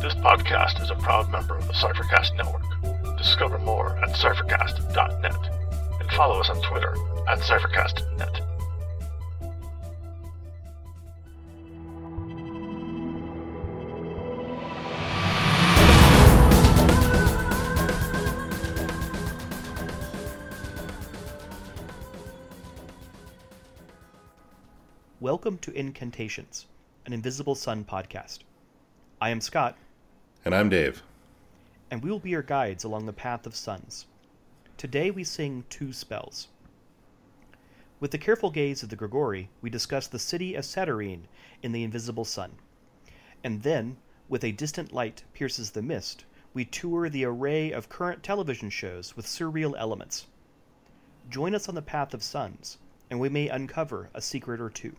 This podcast is a proud member of the Cyphercast Network. Discover more at cyphercast.net and follow us on Twitter at cyphercastnet. Welcome to Incantations, an Invisible Sun podcast. I am Scott, And I'm Dave. and we will be your guides along the path of suns. Today we sing two spells. With the careful gaze of the Grigori, we discuss the city of Satyrine in the Invisible Sun. And then, with a distant light pierces the mist, we tour the array of current television shows with surreal elements. Join us on the path of suns, and we may uncover a secret or two.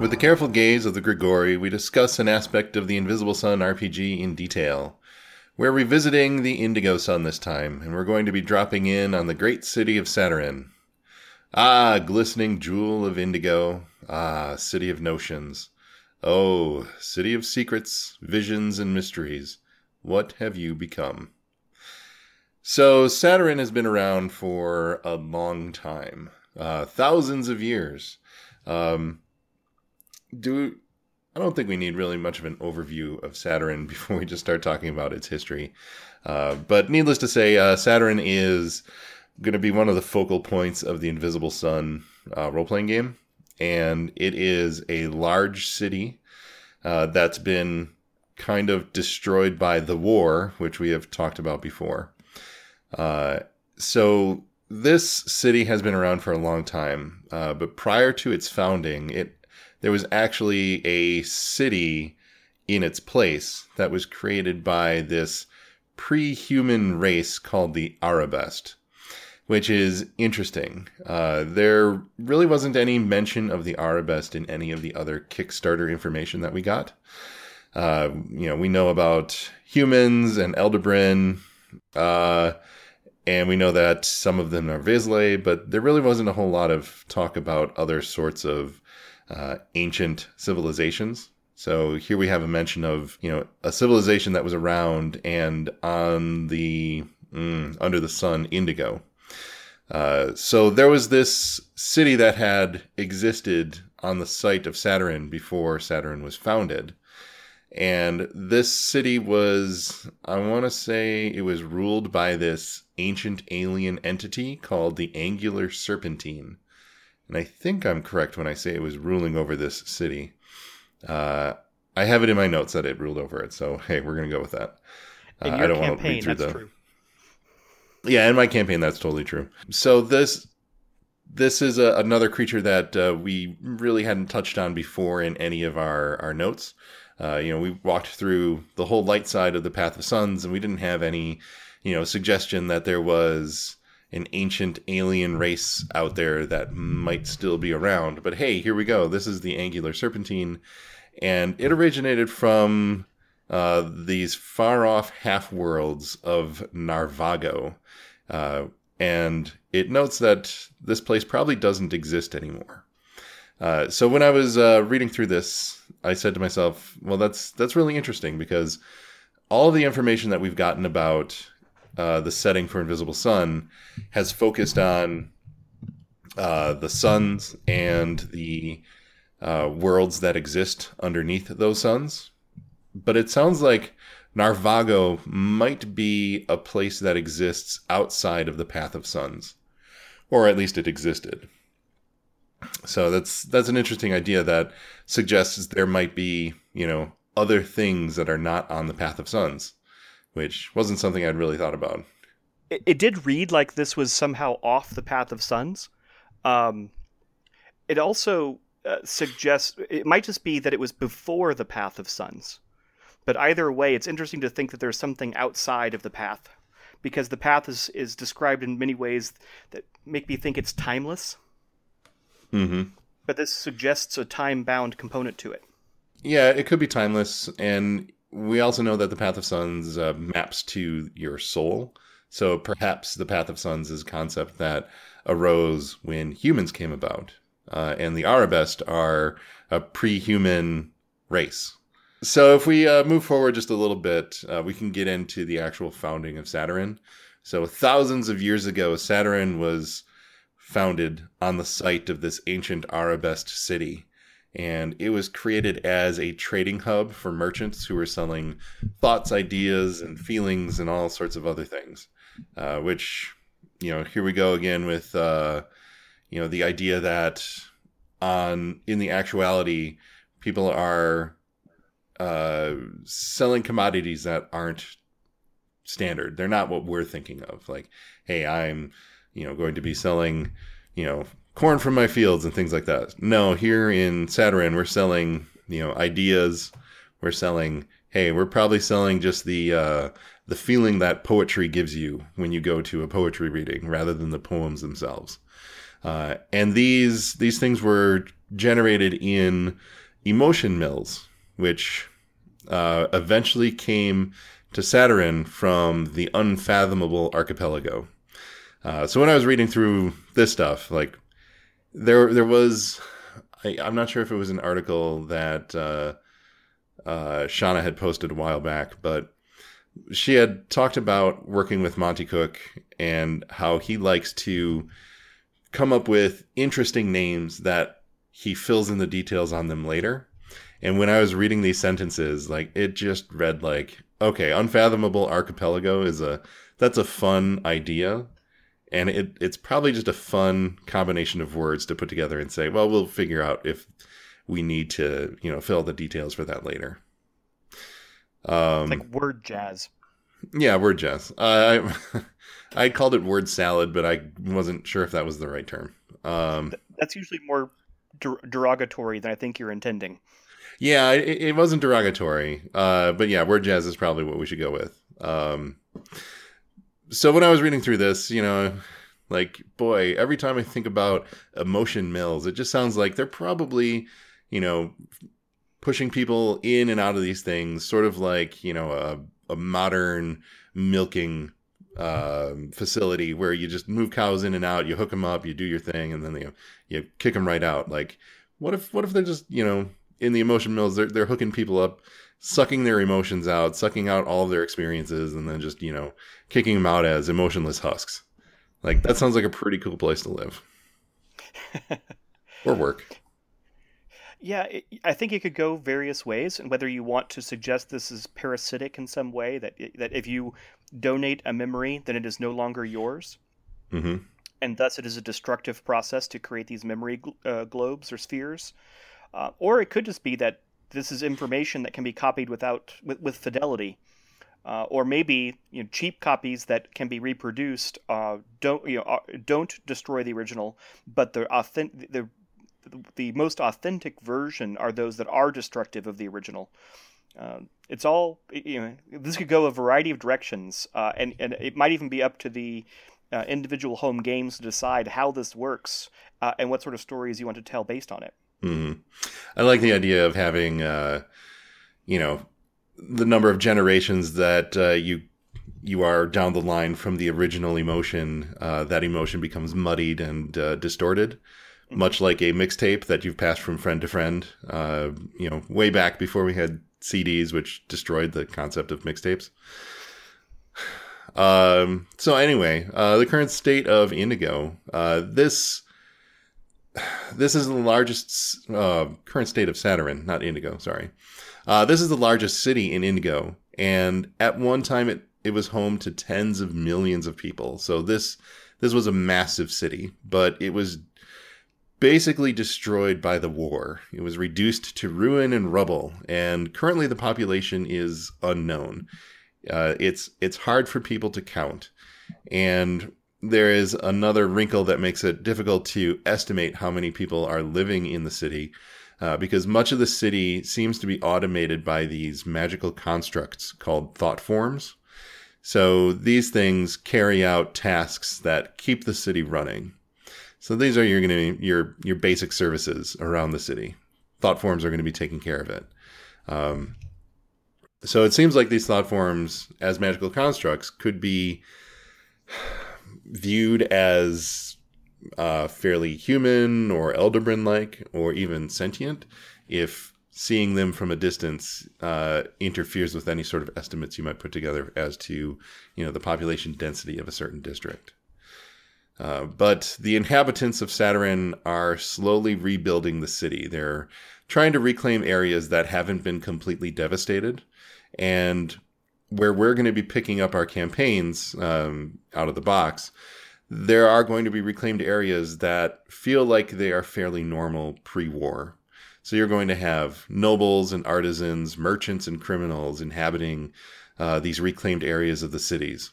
With the careful gaze of the Grigori, we discuss an aspect of the Invisible Sun RPG in detail. We're revisiting the Indigo Sun this time, and we're going to be dropping in on the great city of Satyrine. Ah, glistening jewel of indigo. Ah, city of notions. Oh, city of secrets, visions, and mysteries. What have you become? So, Satyrine has been around for a long time, uh, thousands of years. Um, do I don't think we need really much of an overview of Satyrine before we just start talking about its history. Uh, but needless to say, uh, Satyrine is going to be one of the focal points of the Invisible Sun uh, role playing game. And it is a large city uh, that's been kind of destroyed by the war, which we have talked about before. Uh, so this city has been around for a long time, uh, but prior to its founding, it there was actually a city in its place that was created by this pre-human race called the Arabest, which is interesting. Uh, there really wasn't any mention of the Arabest in any of the other Kickstarter information that we got. Uh, you know, we know about humans and Elderbrin, uh, and we know that some of them are vislae, but there really wasn't a whole lot of talk about other sorts of uh, ancient civilizations. So here we have a mention of you know a civilization that was around and on the mm, under the sun indigo. Uh, so there was this city that had existed on the site of Satyrine before Satyrine was founded. And this city was, I want to say, it was ruled by this ancient alien entity called the Angular Serpentine and I think I'm correct when I say it was ruling over this city. Uh, I have it in my notes that it ruled over it, so hey, we're gonna go with that. Uh, I don't want to read through the. true. Yeah, in my campaign, that's totally true. So this this is a, another creature that uh, we really hadn't touched on before in any of our our notes. Uh, you know, we walked through the whole light side of the Path of Suns, and we didn't have any, you know, suggestion that there was an ancient alien race out there that might still be around. But hey, here we go. This is the Angular Serpentine, and it originated from uh, these far off half worlds of Narvago. Uh, and it notes that this place probably doesn't exist anymore. Uh, so when I was uh, reading through this, I said to myself, "Well, that's that's really interesting because all the information that we've gotten about uh, the setting for Invisible Sun has focused on uh, the suns and the uh, worlds that exist underneath those suns. But it sounds like Narvago might be a place that exists outside of the Path of Suns, or at least it existed. So that's that's an interesting idea that suggests there might be you know other things that are not on the Path of Suns which wasn't something I'd really thought about. It, it did read like this was somehow off the path of suns. Um, it also uh, suggests it might just be that it was before the path of suns. But either way, it's interesting to think that there's something outside of the path, because the path is, is described in many ways that make me think it's timeless. Mm-hmm. But this suggests a time bound component to it. Yeah, it could be timeless, and we also know that the Path of Suns uh, maps to your soul. So perhaps the Path of Suns is a concept that arose when humans came about. uh, and the Arabest are a pre-human race. So if we uh, move forward just a little bit, uh, we can get into the actual founding of Satyrine. So thousands of years ago, Satyrine was founded on the site of this ancient Arabest city. And it was created as a trading hub for merchants who were selling thoughts, ideas, and feelings, and all sorts of other things. Uh, which, you know, here we go again with, uh, you know, the idea that on in the actuality, people are uh, selling commodities that aren't standard. They're not what we're thinking of. Like, hey, I'm, you know, going to be selling, you know, corn from my fields and things like that. No, here in Satyrine, we're selling, you know, ideas. We're selling, hey, we're probably selling just the uh, the feeling that poetry gives you when you go to a poetry reading, rather than the poems themselves. Uh, and these these things were generated in emotion mills, which uh, eventually came to Satyrine from the unfathomable archipelago. Uh, so when I was reading through this stuff, like there there was, I, am not sure if it was an article that uh, uh, Shanna had posted a while back, but she had talked about working with Monte Cook and how he likes to come up with interesting names that he fills in the details on them later. And when I was reading these sentences, like it just read like, okay, unfathomable archipelago is a that's a fun idea. And it, it's probably just a fun combination of words to put together and say, well, we'll figure out if we need to, you know, fill the details for that later. Um, like word jazz. Yeah, word jazz. Uh, I I called it word salad, but I wasn't sure if that was the right term. Um, That's usually more der- derogatory than I think you're intending. Yeah, it, it wasn't derogatory, uh, but yeah, word jazz is probably what we should go with. Um, so when I was reading through this, you know, like boy, every time I think about emotion mills, it just sounds like they're probably, you know, pushing people in and out of these things, sort of like you know a, a modern milking uh, facility where you just move cows in and out, you hook them up, you do your thing, and then you you kick them right out. Like, what if what if they're just you know in the emotion mills they're they're hooking people up, sucking their emotions out, sucking out all of their experiences, and then just you know kicking them out as emotionless husks. Like that sounds like a pretty cool place to live or work. Yeah, it, I think it could go various ways, and whether you want to suggest this is parasitic in some way, that that if you donate a memory, then it is no longer yours, mm-hmm. and thus it is a destructive process to create these memory uh, globes or spheres, uh, or it could just be that this is information that can be copied without with, with fidelity. Uh, or maybe you know, cheap copies that can be reproduced uh, don't you know uh, don't destroy the original, but the authentic the the most authentic version are those that are destructive of the original. Uh, it's all you know. This could go a variety of directions, uh, and and it might even be up to the uh, individual home games to decide how this works and what sort of stories you want to tell based on it. Mm-hmm. I like the idea of having, uh, you know, the number of generations that uh, you you are down the line from the original emotion. that emotion becomes muddied and distorted much like a mixtape that you've passed from friend to friend. Uh, you know, way back before we had CDs, which destroyed the concept of mixtapes. Um, so anyway, uh, the current state of Indigo. Uh, this this is the largest uh, current state of Satyrine, not Indigo. Sorry. Uh, this is the largest city in Indigo, and at one time it it was home to tens of millions of people. So this this was a massive city, but it was basically destroyed by the war. It was reduced to ruin and rubble, and currently the population is unknown. Uh, it's it's hard for people to count, and there is another wrinkle that makes it difficult to estimate how many people are living in the city, uh, because much of the city seems to be automated by these magical constructs called thought forms. So these things carry out tasks that keep the city running. So these are your going to your your basic services around the city. Thought forms are going to be taking care of it. Um, so it seems like these thought forms as magical constructs could be viewed as uh, fairly human or Elderbrin like or even sentient if seeing them from a distance uh, interferes with any sort of estimates you might put together as to you know the population density of a certain district. Uh, but the inhabitants of Satyrine are slowly rebuilding the city. They're trying to reclaim areas that haven't been completely devastated. And where we're going to be picking up our campaigns um, out of the box, there are going to be reclaimed areas that feel like they are fairly normal pre war. So you're going to have nobles and artisans, merchants and criminals inhabiting uh, these reclaimed areas of the cities,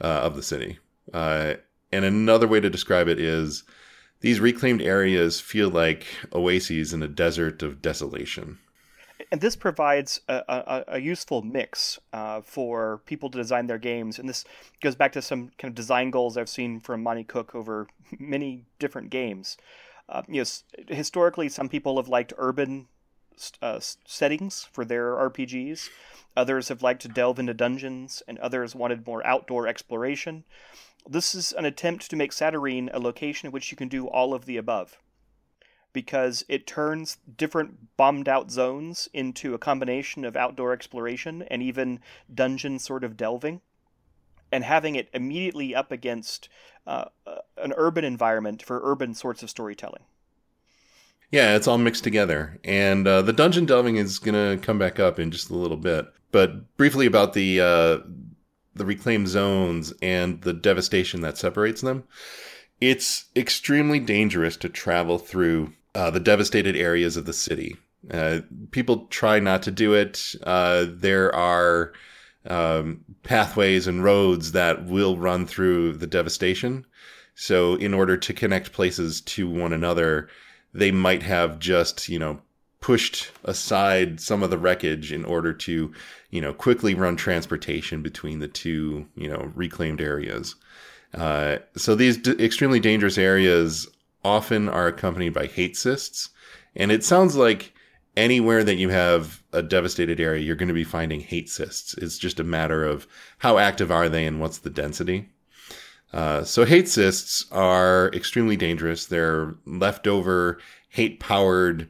uh, of the city. Uh, and another way to describe it is these reclaimed areas feel like oases in a desert of desolation. And this provides a, a, a useful mix uh, for people to design their games. And this goes back to some kind of design goals I've seen from Monte Cook over many different games. Uh, you know, historically, some people have liked urban uh, settings for their RPGs. Others have liked to delve into dungeons, and others wanted more outdoor exploration. This is an attempt to make Satyrine a location in which you can do all of the above. Because it turns different bombed out zones into a combination of outdoor exploration and even dungeon sort of delving. And having it immediately up against uh, uh an urban environment for urban sorts of storytelling. Yeah, it's all mixed together. And uh, the dungeon delving is going to come back up in just a little bit. But briefly about the uh, the reclaimed zones and the devastation that separates them, it's extremely dangerous to travel through uh, the devastated areas of the city. Uh, people try not to do it. Uh, there are um, pathways and roads that will run through the devastation. So, in order to connect places to one another, they might have just, you know, pushed aside some of the wreckage in order to, you know, quickly run transportation between the two, you know, reclaimed areas. Uh, so these d- extremely dangerous areas often are accompanied by hate cysts, and it sounds like anywhere that you have a devastated area, you're going to be finding hate cysts. It's just a matter of how active are they and what's the density. Uh, so hate cysts are extremely dangerous. They're leftover hate powered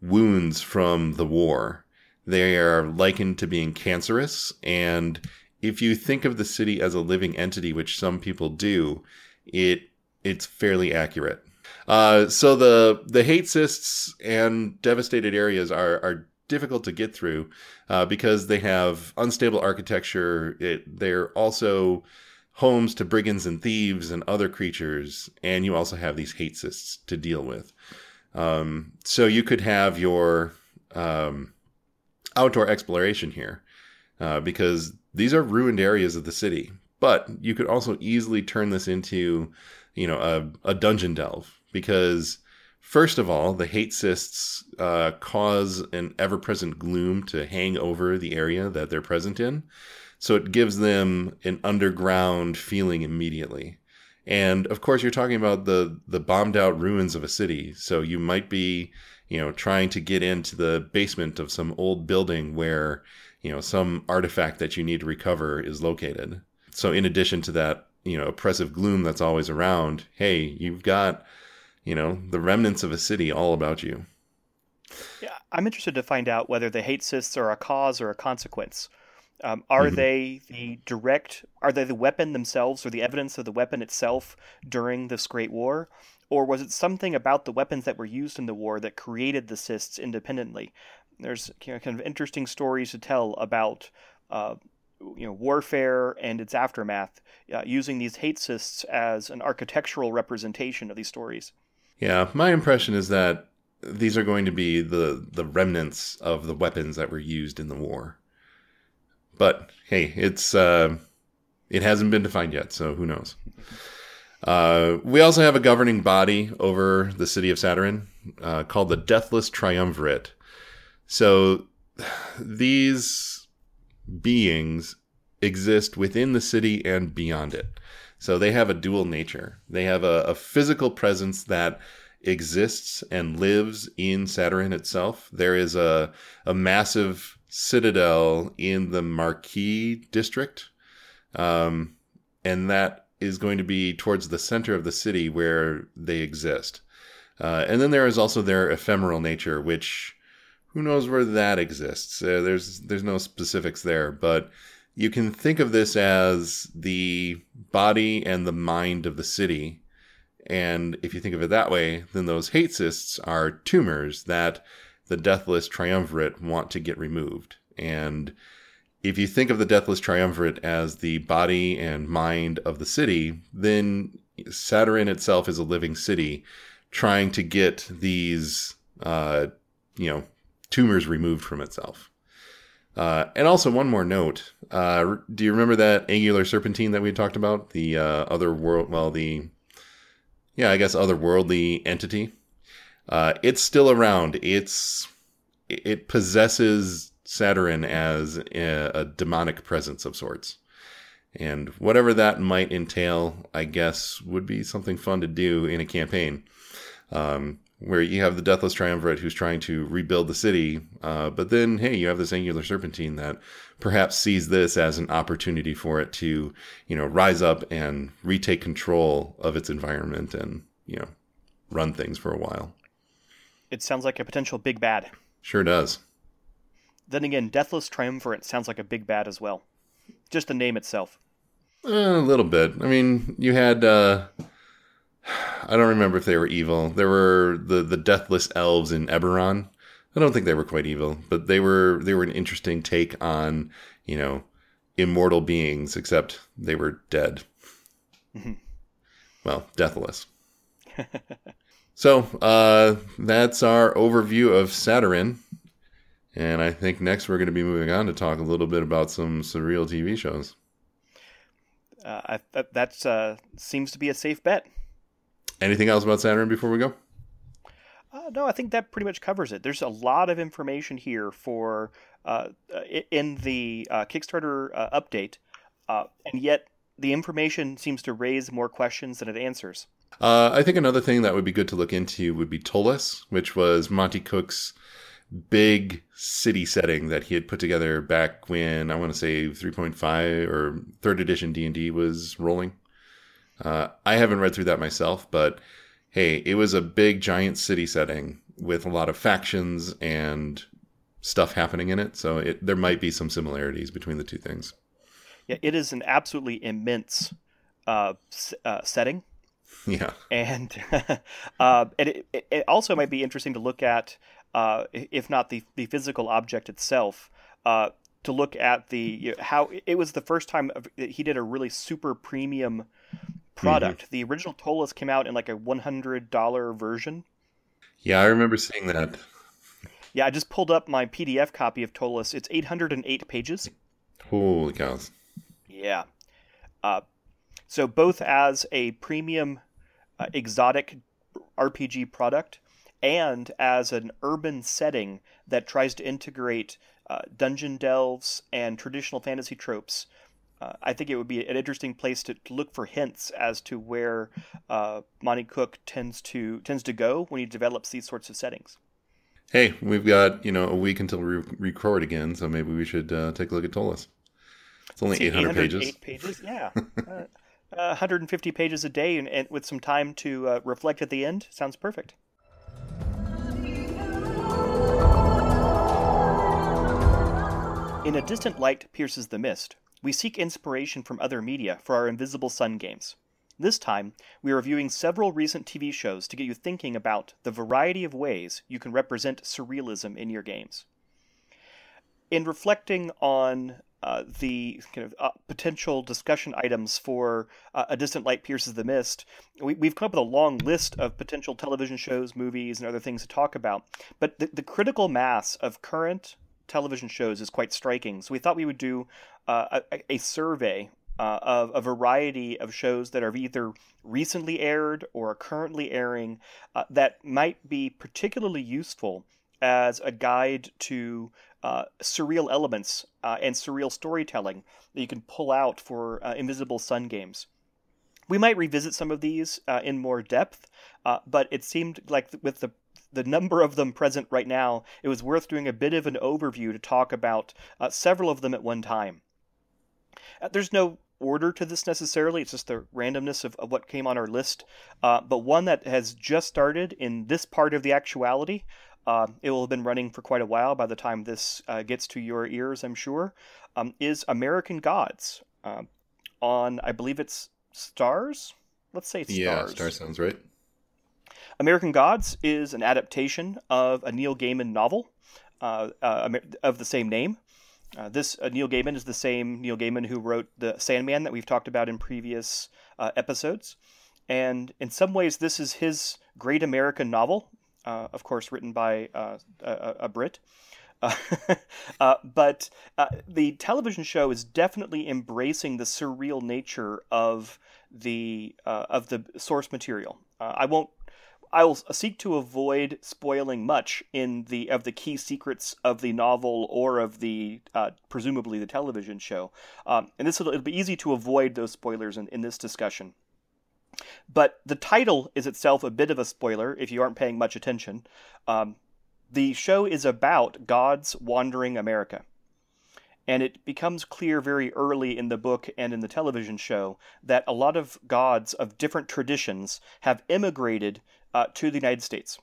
wounds from the war. They are likened to being cancerous. And if you think of the city as a living entity, which some people do, it it's fairly accurate. Uh, so the the hate cysts and devastated areas are are difficult to get through uh, because they have unstable architecture. It, they're also homes to brigands and thieves and other creatures, and you also have these hate cysts to deal with. Um, so you could have your um, outdoor exploration here uh, because these are ruined areas of the city. But you could also easily turn this into, you know, a, a dungeon delve because first of all, the hate cysts uh, cause an ever-present gloom to hang over the area that they're present in. So it gives them an underground feeling immediately. And of course, you're talking about the the bombed out ruins of a city. So you might be, you know, trying to get into the basement of some old building where, you know, some artifact that you need to recover is located. So in addition to that, you know, oppressive gloom that's always around, hey, you've got, you know, the remnants of a city all about you. Yeah, I'm interested to find out whether the hate cysts are a cause or a consequence um, are mm-hmm. they the direct? Are they the weapon themselves, or the evidence of the weapon itself during this Great War, or was it something about the weapons that were used in the war that created the cysts independently? There's you know, kind of interesting stories to tell about. Uh, you know, warfare and its aftermath, uh, using these hate cysts as an architectural representation of these stories. Yeah, my impression is that these are going to be the the remnants of the weapons that were used in the war. But hey, it's uh, it hasn't been defined yet, so who knows? Uh, we also have a governing body over the city of Satyrine uh, called the Deathless Triumvirate. So these beings exist within the city and beyond it. So they have a dual nature. They have a, a physical presence that exists and lives in Satyrine itself. There is a, a massive citadel in the Marquis district. Um, and that is going to be towards the center of the city where they exist. Uh, and then there is also their ephemeral nature, which who knows where that exists. Uh, there's there's no specifics there, but you can think of this as the body and the mind of the city. And if you think of it that way, then those hate cysts are tumors that the Deathless Triumvirate want to get removed. And if you think of the Deathless Triumvirate as the body and mind of the city, then Satyrine itself is a living city trying to get these, uh, you know, tumors removed from itself. Uh, and also, one more note. Uh, do you remember that angular serpentine that we talked about? The uh, other world, well, the, yeah, I guess otherworldly entity. Uh, it's still around. It's, it possesses Satyrine as a, a demonic presence of sorts. And whatever that might entail, I guess, would be something fun to do in a campaign. Um, where you have the Deathless Triumvirate who's trying to rebuild the city, uh, but then, hey, you have this Angular Serpentine that perhaps sees this as an opportunity for it to, you know, rise up and retake control of its environment and, you know, run things for a while. It sounds like a potential big bad. Sure does. Then again, Deathless Triumvirate sounds like a big bad as well. Just the name itself. Uh, a little bit. I mean, you had. Uh, I don't remember if they were evil. There were the the deathless elves in Eberron. I don't think they were quite evil, but they were they were an interesting take on you know immortal beings, except they were dead. Mm-hmm. Well, deathless. so uh, that's our overview of Satyrine. And I think next we're going to be moving on to talk a little bit about some surreal TV shows. Uh, that uh, seems to be a safe bet. Anything else about Satyrine before we go? Uh, no, I think that pretty much covers it. There's a lot of information here for uh, in the uh, Kickstarter uh, update, and yet the information seems to raise more questions than it answers. I think another thing that would be good to look into would be Ptolus, which was Monte Cook's big city setting that he had put together back when I want to say 3.5 or third edition D&D was rolling. Uh, I haven't read through that myself, but hey, it was a big giant city setting with a lot of factions and stuff happening in it. So it, there might be some similarities between the two things. Yeah, it is an absolutely immense uh, uh, setting. Yeah, and uh, it, it also might be interesting to look at uh, if not the the physical object itself, uh, to look at the you know, how it was the first time he did a really super premium product. Mm-hmm. The original Ptolus came out in like a one hundred dollar version. Yeah, I remember seeing that. Yeah, I just pulled up my PDF copy of Ptolus. It's eight hundred and eight pages. Holy cows! Yeah. Uh, so both as a premium uh, exotic RPG product and as an urban setting that tries to integrate uh, dungeon delves and traditional fantasy tropes. Uh, I think it would be an interesting place to, to look for hints as to where uh, Monte Cook tends to tends to go when he develops these sorts of settings. Hey, we've got you know a week until we record again, so maybe we should uh, take a look at Ptolus. It's only 800 pages. pages, yeah. 150 uh, pages a day, and, and, with some time to uh, reflect at the end, sounds perfect. In A Distant Light Pierces the Mist, we seek inspiration from other media for our Invisible Sun games. This time, we are reviewing several recent TV shows to get you thinking about the variety of ways you can represent surrealism in your games. In reflecting on uh, the kind of uh, potential discussion items for uh, A Distant Light Pierces the Mist, we, have come up with a long list of potential television shows, movies, and other things to talk about. But the, the critical mass of current television shows is quite striking. So we thought we would do uh, a, a, survey uh, of a variety of shows that are either recently aired or are currently airing uh, that might be particularly useful as a guide to uh, surreal elements uh, and surreal storytelling that you can pull out for uh, Invisible Sun games. We might revisit some of these in more depth, but it seemed like with the the number of them present right now, it was worth doing a bit of an overview to talk about uh, several of them at one time. Uh, there's no order to this necessarily. It's just the randomness of, of what came on our list. Uh, but one that has just started in this part of the actuality. Uh, it will have been running for quite a while by the time this uh, gets to your ears, I'm sure. Um, is American Gods um, on? I believe it's Starz? Let's say it's Starz. yeah. Star sounds right. American Gods is an adaptation of a Neil Gaiman novel uh, uh, of the same name. Uh, this uh, Neil Gaiman is the same Neil Gaiman who wrote the Sandman that we've talked about in previous uh, episodes, and in some ways, this is his great American novel. Uh, of course, written by uh, a, a, Brit. but the television show is definitely embracing the surreal nature of the of the source material. I won't I will seek to avoid spoiling much in the of the key secrets of the novel or of the uh, presumably the television show, um, and this will it'll be easy to avoid those spoilers in, in this discussion. But the title is itself a bit of a spoiler if you aren't paying much attention. Um, the show is about gods wandering America. And it becomes clear very early in the book and in the television show that a lot of gods of different traditions have immigrated uh, to the United States.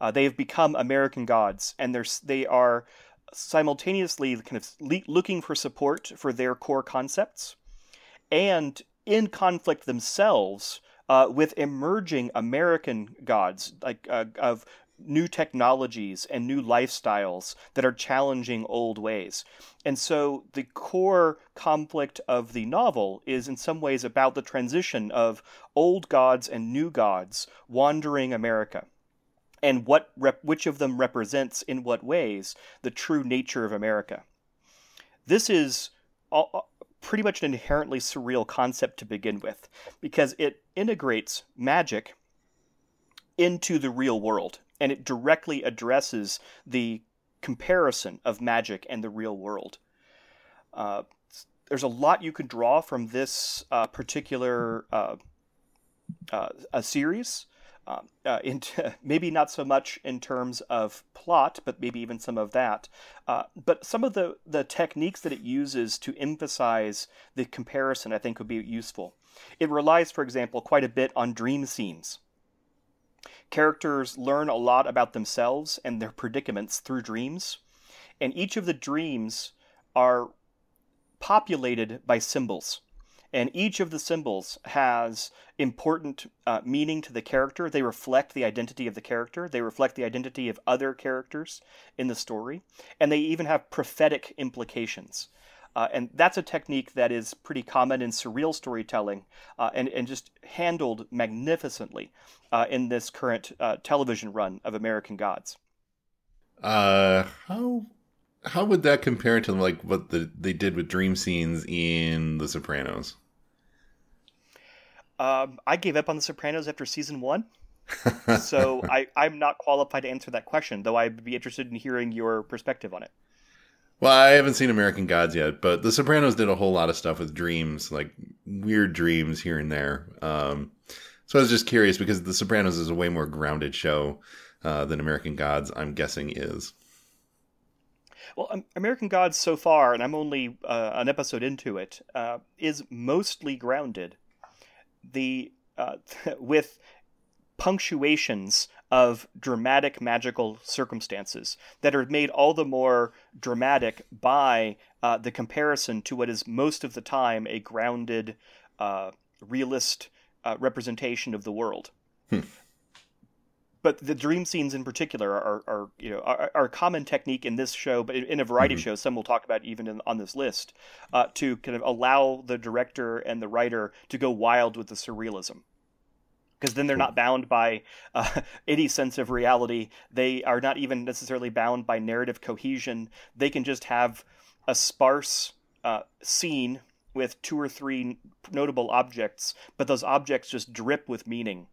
Uh, they have become American gods, and they're, they are simultaneously kind of le- looking for support for their core concepts and in conflict themselves uh, with emerging American gods, like uh, of new technologies and new lifestyles that are challenging old ways. And so the core conflict of the novel is in some ways about the transition of old gods and new gods wandering America. And what rep- which of them represents in what ways the true nature of America. This is all, pretty much an inherently surreal concept to begin with because it integrates magic into the real world and it directly addresses the comparison of magic and the real world. Uh, there's a lot you could draw from this uh, particular uh, uh a series. Um, uh, maybe not so much in terms of plot, but maybe even some of that. Uh, but some of the, the techniques that it uses to emphasize the comparison, I think, would be useful. It relies, for example, quite a bit on dream scenes characters learn a lot about themselves and their predicaments through dreams, and each of the dreams are populated by symbols. And each of the symbols has important uh, meaning to the character. They reflect the identity of the character. They reflect the identity of other characters in the story. And they even have prophetic implications. Uh, and that's a technique that is pretty common in surreal storytelling uh, and, and just handled magnificently uh, in this current uh, television run of American Gods. Uh, how how would that compare to like what the, they did with dream scenes in The Sopranos? Um, I gave up on The Sopranos after season one. so I, I'm not qualified to answer that question, though I'd be interested in hearing your perspective on it. Well, I haven't seen American Gods yet, but The Sopranos did a whole lot of stuff with dreams, like weird dreams here and there. Um, so I was just curious because The Sopranos is a way more grounded show uh, than American Gods, I'm guessing, is. Well, American Gods so far, and I'm only uh, an episode into it, uh, is mostly grounded. The uh, with punctuations of dramatic magical circumstances that are made all the more dramatic by uh, the comparison to what is most of the time a grounded, uh, realist uh, representation of the world. Hmm. But the dream scenes in particular are, are you know are, are, a common technique in this show, but in, in a variety mm-hmm. of shows, some we'll talk about even in, on this list, uh, to kind of allow the director and the writer to go wild with the surrealism because then they're not bound by uh, any sense of reality. They are not even necessarily bound by narrative cohesion. They can just have a sparse uh, scene with two or three notable objects, but those objects just drip with meaning.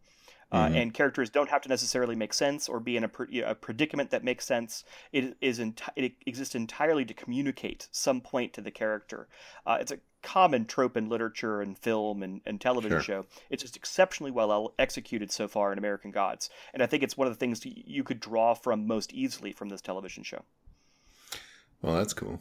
Uh, mm-hmm. and characters don't have to necessarily make sense or be in a, a predicament that makes sense. It is enti- it exists entirely to communicate some point to the character. Uh, it's a common trope in literature and film and, and television sure. show. It's just exceptionally well executed so far in American Gods, and I think it's one of the things you could draw from most easily from this television show. Well, that's cool.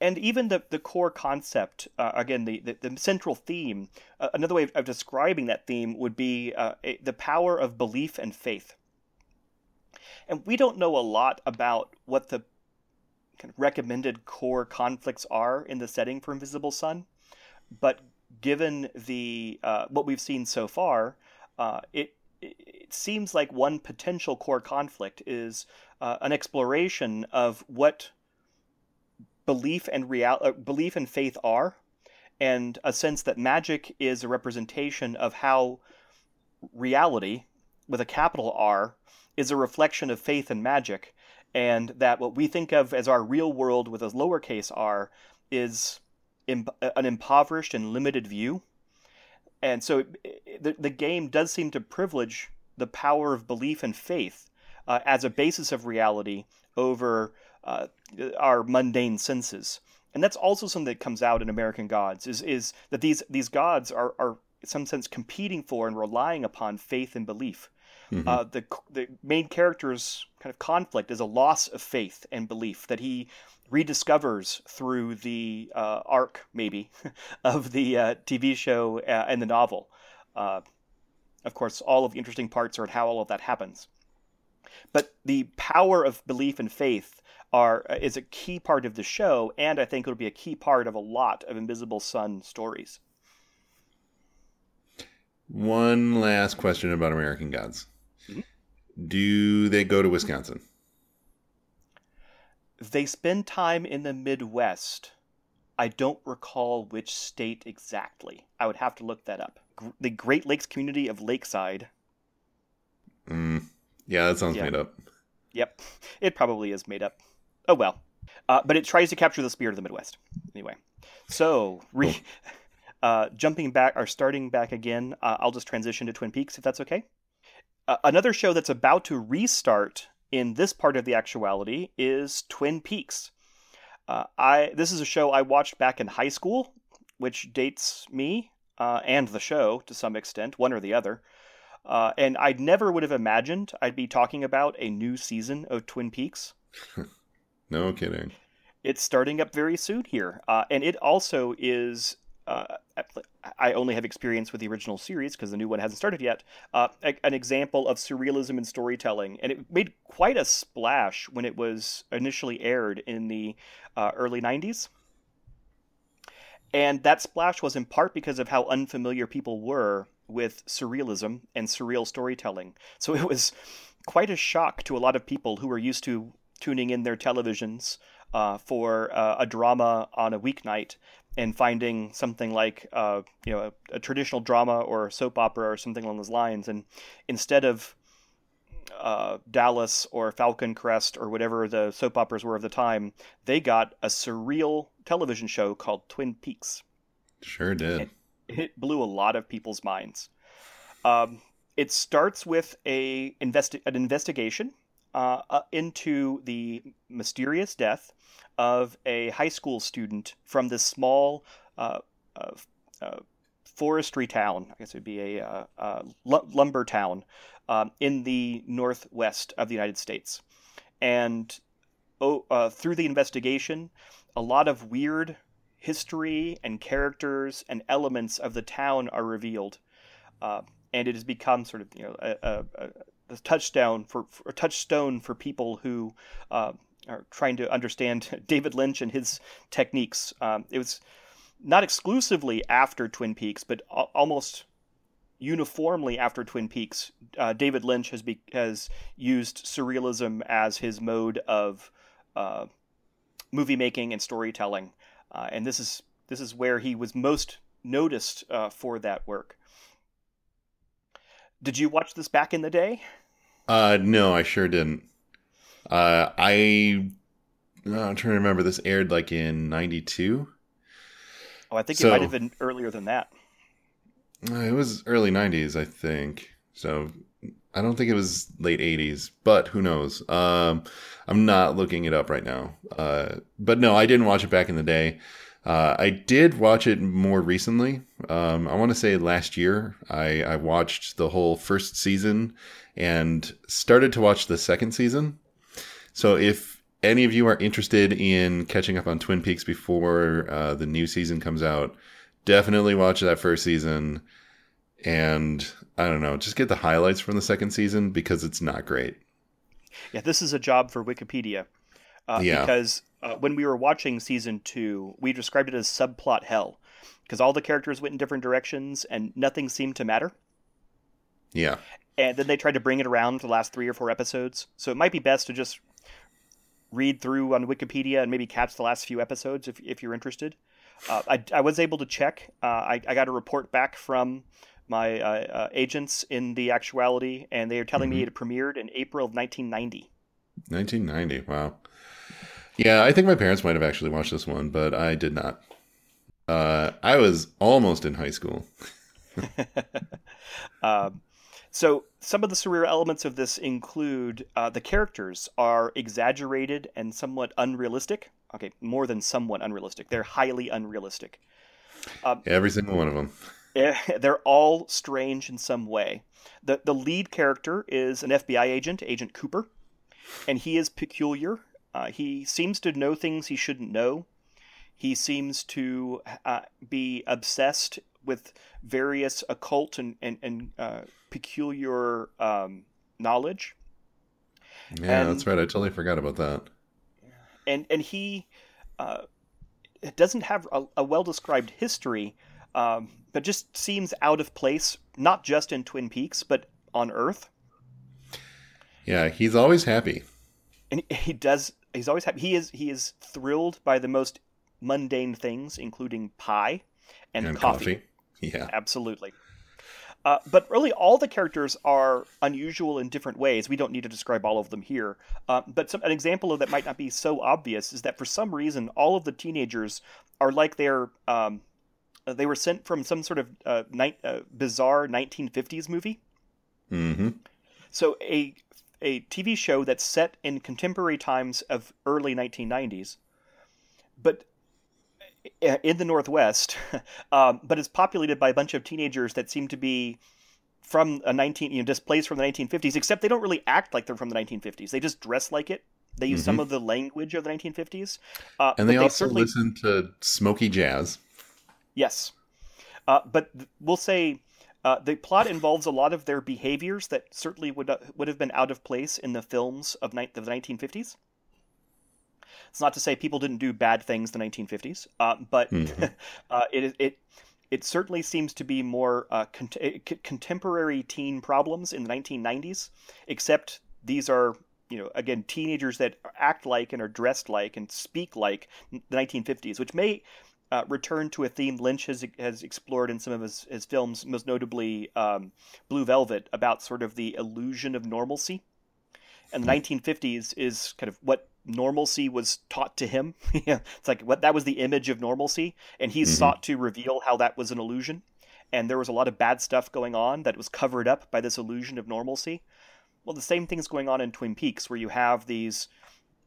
and even the, the core concept, uh, again, the, the, the, central theme, uh, another way of, of, describing that theme would be uh, a, the power of belief and faith. And we don't know a lot about what the kind of recommended core conflicts are in the setting for Invisible Sun, but given the uh, what we've seen so far, uh, it it seems like one potential core conflict is uh, an exploration of what belief and real uh, belief and faith are, and a sense that magic is a representation of how reality, with a capital R, is a reflection of faith and magic, and that what we think of as our real world with a lowercase r is imp- an impoverished and limited view. And so the, the game does seem to privilege the power of belief and faith uh, as a basis of reality over uh, our mundane senses. And that's also something that comes out in American Gods is is that these these gods are are in some sense competing for and relying upon faith and belief. Mm-hmm. Uh, the the main character's kind of conflict is a loss of faith and belief that he rediscovers through the uh, arc, maybe, of the uh, TV show uh, and the novel. Uh, of course, all of the interesting parts are how all of that happens. But the power of belief and faith are uh, is a key part of the show, and I think it'll be a key part of a lot of Invisible Sun stories. One last question about American Gods. Do they go to Wisconsin? They spend time in the Midwest. I don't recall which state exactly. I would have to look that up. The Great Lakes community of Lakeside. Mm, yeah, that sounds yeah. made up. Yep, it probably is made up. Oh well. Uh, but it tries to capture the spirit of the Midwest. Anyway, so re- uh, jumping back or starting back again, uh, I'll just transition to Twin Peaks if that's okay. Uh, another show that's about to restart in this part of the actuality is Twin Peaks. Uh, I this is a show I watched back in high school, which dates me uh, and the show to some extent, one or the other. Uh, and I never would have imagined I'd be talking about a new season of Twin Peaks. no kidding. It's starting up very soon here, uh, and it also is uh, I only have experience with the original series because the new one hasn't started yet. Uh, an example of surrealism in storytelling, and it made quite a splash when it was initially aired in the uh, early '90s. And that splash was in part because of how unfamiliar people were with surrealism and surreal storytelling. So it was quite a shock to a lot of people who were used to tuning in their televisions uh, for uh, a drama on a weeknight and finding something like uh, you know a, a, traditional drama or a soap opera or something along those lines, and instead of uh, Dallas or Falcon Crest or whatever the soap operas were of the time, they got a surreal television show called Twin Peaks. Sure did. It, it blew a lot of people's minds. Um, it starts with a investi- an investigation uh, uh, into the mysterious death of a high school student from this small uh, uh, uh forestry town. I guess it would be a uh, uh, lumber town um, in the northwest of the United States. And oh, through the investigation, a lot of weird history and characters and elements of the town are revealed. and it has become sort of you know a, a, a touchdown for, for, touchstone for people who uh, are trying to understand David Lynch and his techniques. Um, it was not exclusively after Twin Peaks, but a- almost uniformly after Twin Peaks. Uh, David Lynch has be- has used surrealism as his mode of uh, movie making and storytelling, uh, and this is this is where he was most noticed uh, for that work. Did you watch this back in the day? Uh, no, I sure didn't. Uh, I I'm trying to remember. This aired like in '92. Oh, I think so, it might have been earlier than that. Uh, it was early '90s, I think. So I don't think it was late '80s, but who knows? Um, I'm not looking it up right now. Uh, but no, I didn't watch it back in the day. Uh, I did watch it more recently. Um, I want to say last year. I, I watched the whole first season and started to watch the second season. So if any of you are interested in catching up on Twin Peaks before uh, the new season comes out, definitely watch that first season. And I don't know, just get the highlights from the second season because it's not great. Yeah, this is a job for Wikipedia. Uh, Yeah. Because uh, when we were watching season two, we described it as subplot hell because all the characters went in different directions and nothing seemed to matter. Yeah. And then they tried to bring it around for the last three or four episodes. So it might be best to just read through on Wikipedia and maybe catch the last few episodes if, if you're interested. Uh, I, I was able to check. Uh, I, I got a report back from my uh, uh, agents in the actuality, and they are telling me it premiered in April of 1990. 1990. Wow. Yeah, I think my parents might have actually watched this one, but I did not. Uh, I was almost in high school. Um, so some of the surreal elements of this include uh, the characters are exaggerated and somewhat unrealistic. Okay, more than somewhat unrealistic. They're highly unrealistic. Every single one of them. Eh, They're all strange in some way. The the lead character is an FBI agent, Agent Cooper, and he is peculiar. Uh, he seems to know things he shouldn't know. He seems to uh, be obsessed with various occult and and, and uh, peculiar um, knowledge. Yeah, And- that's right. I totally forgot about that. and and he uh, doesn't have a, a well described history, um, but just seems out of place, not just in Twin Peaks, but on Earth. Yeah, he's always happy. And he, he does. He's always happy. He is. He is thrilled by the most mundane things, including pie and, And coffee. coffee. Yeah. Absolutely. Uh, but really, all the characters are unusual in different ways. We don't need to describe all of them here. Uh, but some, an example of that might not be so obvious is that for some reason, all of the teenagers are like they're um, they were sent from some sort of uh, night, uh, bizarre 1950s movie. hmm So a a TV show that's set in contemporary times of early 1990s, but uh, in the Northwest, um, but it's populated by a bunch of teenagers that seem to be from a 19 you know displaced from the 1950s. Except they don't really act like they're from the 1950s. They just dress like it. They use some of the language of the 1950s, uh, And but they also certainly listen to smoky jazz. Yes. Uh, but we'll say uh, the plot involves a lot of their behaviors that certainly would uh, would have been out of place in the films of, ni- of the 1950s. It's not to say people didn't do bad things in the 1950s, uh, but Mhm. uh, it it it certainly seems to be more uh, cont- eh, contemporary teen problems in the 1990s. Except these are you know again teenagers that act like and are dressed like and speak like the 1950s, which may uh, return to a theme Lynch has has explored in some of his, his films, most notably um, Blue Velvet, about sort of the illusion of normalcy. And the 1950s is kind of what normalcy was taught to him. It's like what that was the image of normalcy, and he's Mhm. sought to reveal how that was an illusion. And there was a lot of bad stuff going on that was covered up by this illusion of normalcy. Well, the same thing is going on in Twin Peaks, where you have these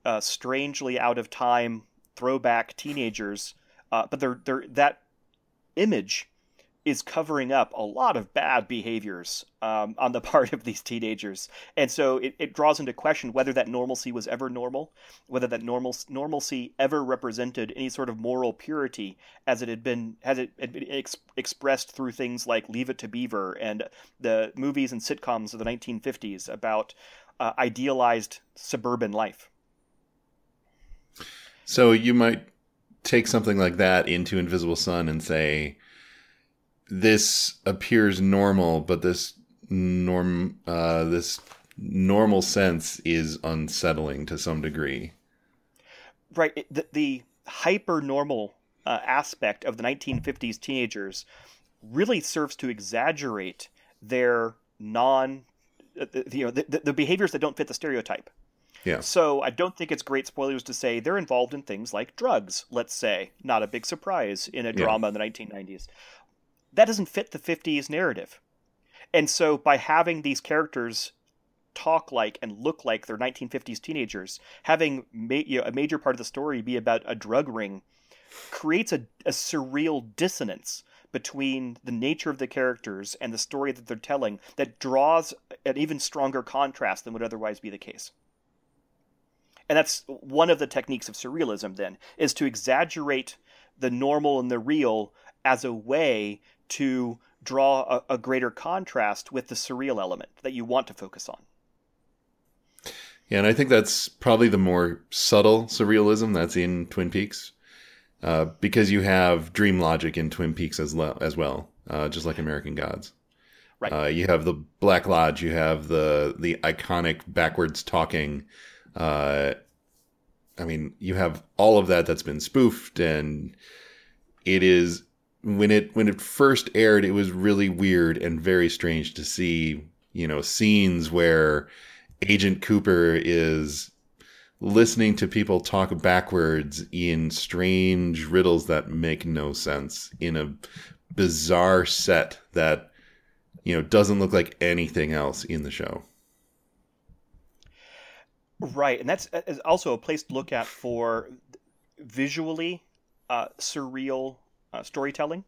uh, strangely out of time throwback teenagers uh, but they're, they're, that image is covering up a lot of bad behaviors um, on the part of these teenagers, and so it, it draws into question whether that normalcy was ever normal, whether that normal normalcy ever represented any sort of moral purity, as it had been has it had been ex- expressed through things like Leave It to Beaver and the movies and sitcoms of the 1950s about uh, idealized suburban life. So you might take something like that into Invisible Sun and say, this appears normal, but this norm, uh, this normal sense is unsettling to some degree. right the, the hyper normal uh, aspect of the 1950s teenagers really serves to exaggerate their non uh, you know the- the behaviors that don't fit the stereotype Yeah. so i don't think it's great spoilers to say they're involved in things like drugs let's say not a big surprise in a Yeah. drama in the 1990s that doesn't fit the 50s narrative and so by having these characters talk like and look like they're 1950s teenagers, having ma- you know, a major part of the story be about a drug ring creates a, a surreal dissonance between the nature of the characters and the story that they're telling that draws an even stronger contrast than would otherwise be the case. And that's one of the techniques of surrealism, then, is to exaggerate the normal and the real as a way to draw a, a greater contrast with the surreal element that you want to focus on. Yeah, and I think that's probably the more subtle surrealism that's in Twin Peaks, uh, because you have dream logic in Twin Peaks as, well, as well, uh, just like American Gods. Right. Uh, you have the Black Lodge. You have the the iconic backwards talking. Uh, I mean, you have all of that that's been spoofed, and it is when it when it first aired, it was really weird and very strange to see. You know, scenes where Agent Cooper is listening to people talk backwards in strange riddles that make no sense in a bizarre set that you know doesn't look like anything else in the show. Right, and that's also a place to look at for visually uh, surreal uh, storytelling.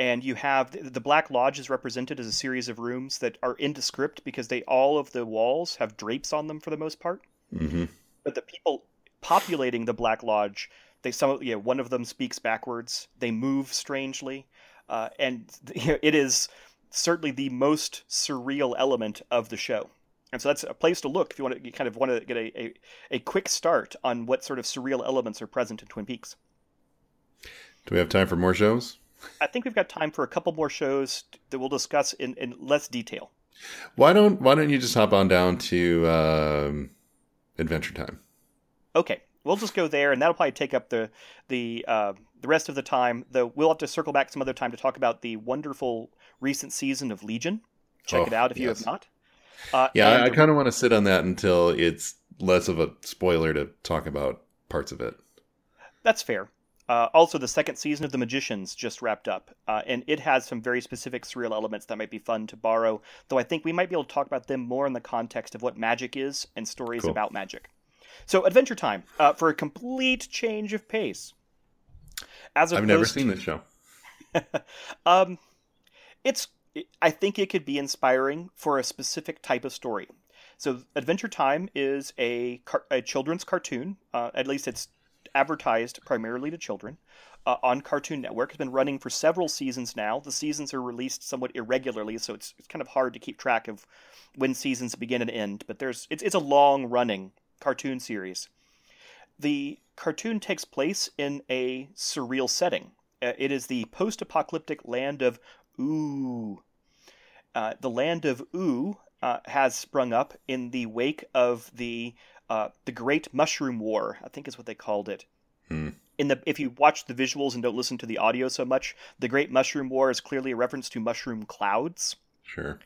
And you have the Black Lodge is represented as a series of rooms that are indescript because they all of the walls have drapes on them for the most part. Mm-hmm. But the people populating the Black Lodge, they some know, one of them speaks backwards. They move strangely, uh, and it is certainly the most surreal element of the show. And so that's a place to look if you want to you kind of want to get a, a, a quick start on what sort of surreal elements are present in Twin Peaks. Do we have time for more shows? I think we've got time for a couple more shows that we'll discuss in, in less detail. Why don't Why don't you just hop on down to um, Adventure Time? Okay, we'll just go there, and that'll probably take up the the uh, the rest of the time. Though we'll have to circle back some other time to talk about the wonderful recent season of Legion. Check Oh, it out if you have not. Uh, Yeah, I, I kind of want to sit on that until it's less of a spoiler to talk about parts of it. That's fair. Uh, also, the second season of The Magicians just wrapped up, uh, and it has some very specific surreal elements that might be fun to borrow. Though I think we might be able to talk about them more in the context of what magic is and stories Cool. about magic. So, Adventure Time uh, for a complete change of pace. As I've never seen this show. um, it's. I think it could be inspiring for a specific type of story. So, Adventure Time is a car- a children's cartoon. Uh, at least it's advertised primarily to children uh, on Cartoon Network. It's been running for several seasons now. The seasons are released somewhat irregularly, so it's it's kind of hard to keep track of when seasons begin and end. But there's it's it's a long running cartoon series. The cartoon takes place in a surreal setting. Uh, it is the post-apocalyptic land of Ooo. Uh, the land of Ooo uh, has sprung up in the wake of the uh, the Great Mushroom War. I think is what they called it. Hmm. In the if you watch the visuals and don't listen to the audio so much, the Great Mushroom War is clearly a reference to mushroom clouds Sure.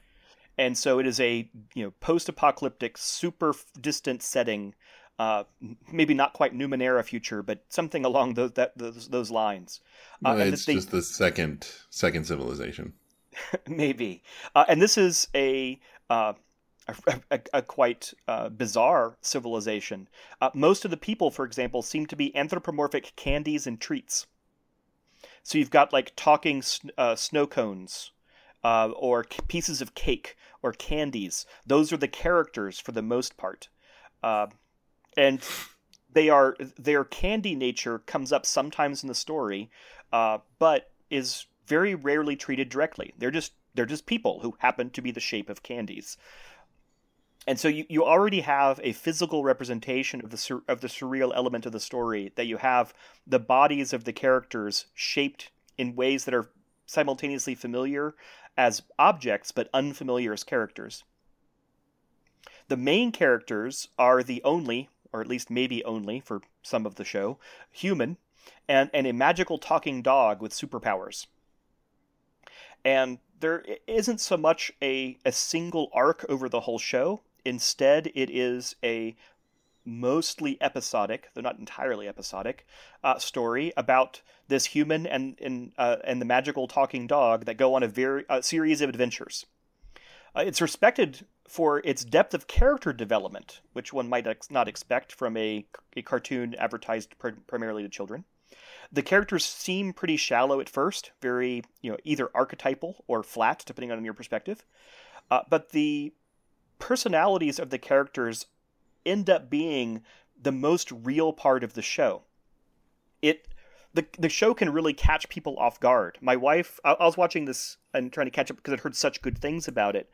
and so it is a you know post-apocalyptic, super distant setting. Uh, maybe not quite Numenera future, but something along those that, those, those lines. Uh, No, it's they- just the second second civilization. maybe. Uh, and this is a uh, a, a, a quite uh, bizarre civilization. Uh, most of the people, for example, seem to be anthropomorphic candies and treats. So you've got like talking sn- uh, snow cones, uh, or c- pieces of cake, or candies. Those are the characters for the most part, and they are their candy nature comes up sometimes in the story, but is very rarely treated directly. They're just they're just people who happen to be the shape of candies. And so you, you already have a physical representation of the sur- of the surreal element of the story that you have the bodies of the characters shaped in ways that are simultaneously familiar as objects but unfamiliar as characters. The main characters are the only, or at least maybe only for some of the show, human and, and a magical talking dog with superpowers and there isn't so much a, a single arc over the whole show. Instead, it is a mostly episodic, though not entirely episodic, uh, story about this human and and uh, and the magical talking dog that go on a very a series of adventures. Uh, it's respected for its depth of character development, which one might ex- not expect from a, a cartoon advertised pr- primarily to children the characters seem pretty shallow at first, very you know either archetypal or flat, depending on your perspective. Uh, but the personalities of the characters end up being the most real part of the show. It the the show can really catch people off guard. My wife, I, I was watching this and trying to catch up because I'd heard such good things about it.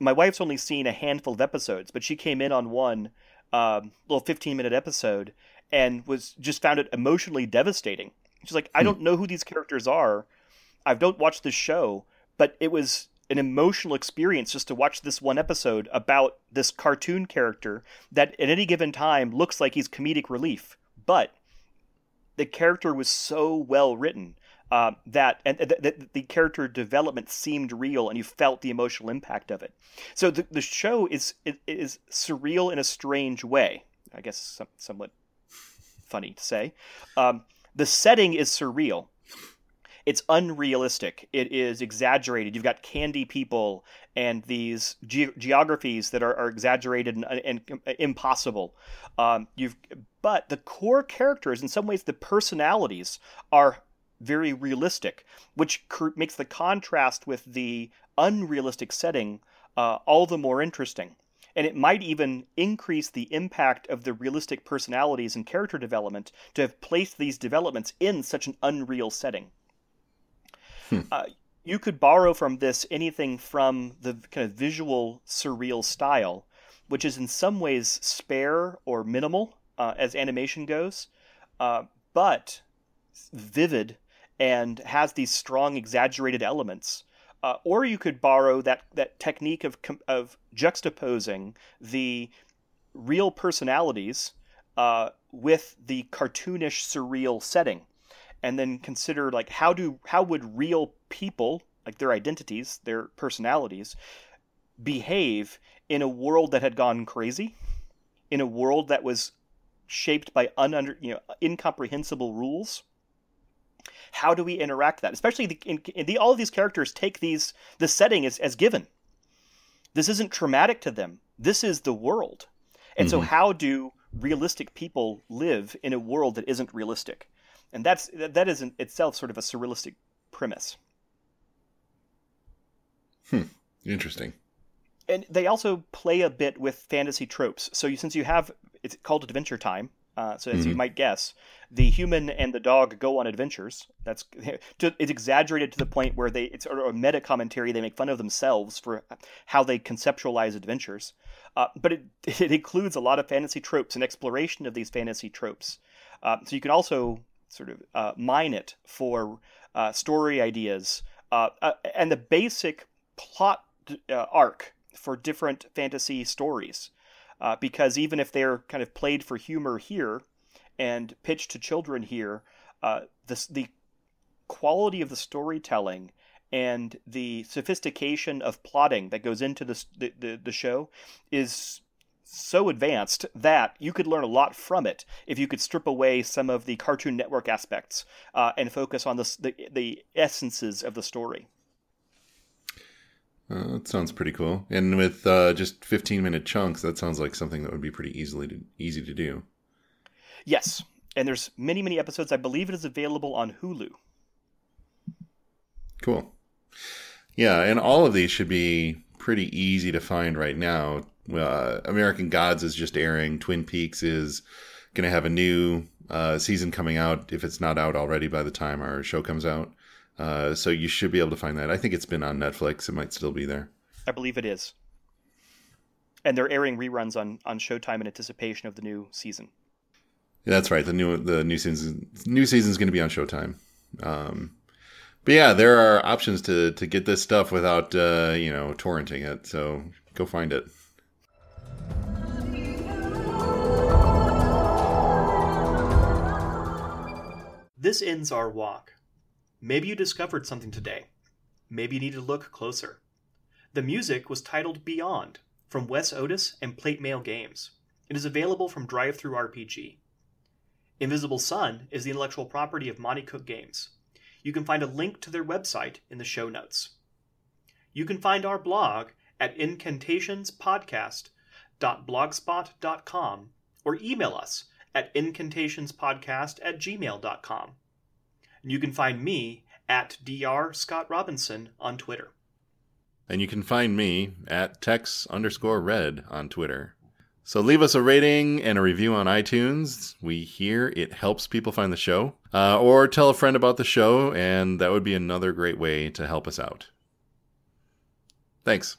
My wife's only seen a handful of episodes, but she came in on one um, little 15 minute episode and was just found it emotionally devastating. She's like, I hmm. don't know who these characters are. I don't watch this show, but it was an emotional experience just to watch this one episode about this cartoon character that at any given time looks like he's comedic relief, but the character was so well written uh, that and th- th- the character development seemed real and you felt the emotional impact of it. So the, the show is is surreal in a strange way. I guess some, somewhat funny to say. Um, the setting is surreal it's unrealistic. It is exaggerated. You've got candy people and these ge- geographies that are, are exaggerated and, and, impossible. Um, you've but the core characters, in some ways, the personalities are very realistic, which cr- makes the contrast with the unrealistic setting uh, all the more interesting. And it might even increase the impact of the realistic personalities and character development to have placed these developments in such an unreal setting. Hmm. Uh, you could borrow from this anything from the kind of visual surreal style, which is in some ways spare or minimal uh, as animation goes, uh, but vivid and has these strong exaggerated elements. Uh, or you could borrow that, that technique of, of juxtaposing the real personalities uh, with the cartoonish surreal setting and then consider like how do how would real people like their identities their personalities behave in a world that had gone crazy in a world that was shaped by ununder you know incomprehensible rules how do we interact that especially the, in, in the, all of these characters take these the setting as, as given this isn't traumatic to them this is the world and mm-hmm. so how do realistic people live in a world that isn't realistic and that's that is in itself sort of a surrealistic premise. Hmm. Interesting. And they also play a bit with fantasy tropes. So you, since you have it's called Adventure Time, uh, so as mm-hmm. you might guess, the human and the dog go on adventures. That's it's exaggerated to the point where they it's a meta commentary. They make fun of themselves for how they conceptualize adventures. Uh, but it, it includes a lot of fantasy tropes and exploration of these fantasy tropes. Uh, so you can also sort of uh, mine it for uh, story ideas uh, uh and the basic plot uh, arc for different fantasy stories. Uh, because even if they're kind of played for humor here and pitched to children here, the, the quality of the storytelling and the sophistication of plotting that goes into the, the, the show is so advanced that you could learn a lot from it if you could strip away some of the Cartoon Network aspects uh, and focus on the, the, the essences of the story. Uh, that sounds pretty cool. And with uh, just 15 minute chunks, that sounds like something that would be pretty easily to, easy to do. Yes, and there's many many episodes. I believe it is available on Hulu. Cool. Yeah, and all of these should be pretty easy to find right now uh, American Gods is just airing. Twin Peaks is going to have a new uh, season coming out if it's not out already by the time our show comes out. Uh, so you should be able to find that. I think it's been on Netflix. It might still be there. I believe it is. And they're airing reruns on, on Showtime in anticipation of the new season. Yeah, that's right. The new the new season new season is going to be on Showtime. Um, but yeah, there are options to to get this stuff without uh, you know torrenting it. So go find it. This ends our walk. Maybe you discovered something today. Maybe you need to look closer. The music was titled Beyond from Wes Otis and Plate Mail Games. It is available from DriveThru RPG. Invisible Sun is the intellectual property of Monte Cook Games. You can find a link to their website in the show notes. You can find our blog at incantationspodcast.blogspot.com or email us at incantationspodcast at gmail.com. You can find me at Dr. Scott Robinson on Twitter. And you can find me at Tex underscore red on Twitter. So leave us a rating and a review on iTunes. We hear it helps people find the show. Uh, or tell a friend about the show, and that would be another great way to help us out. Thanks.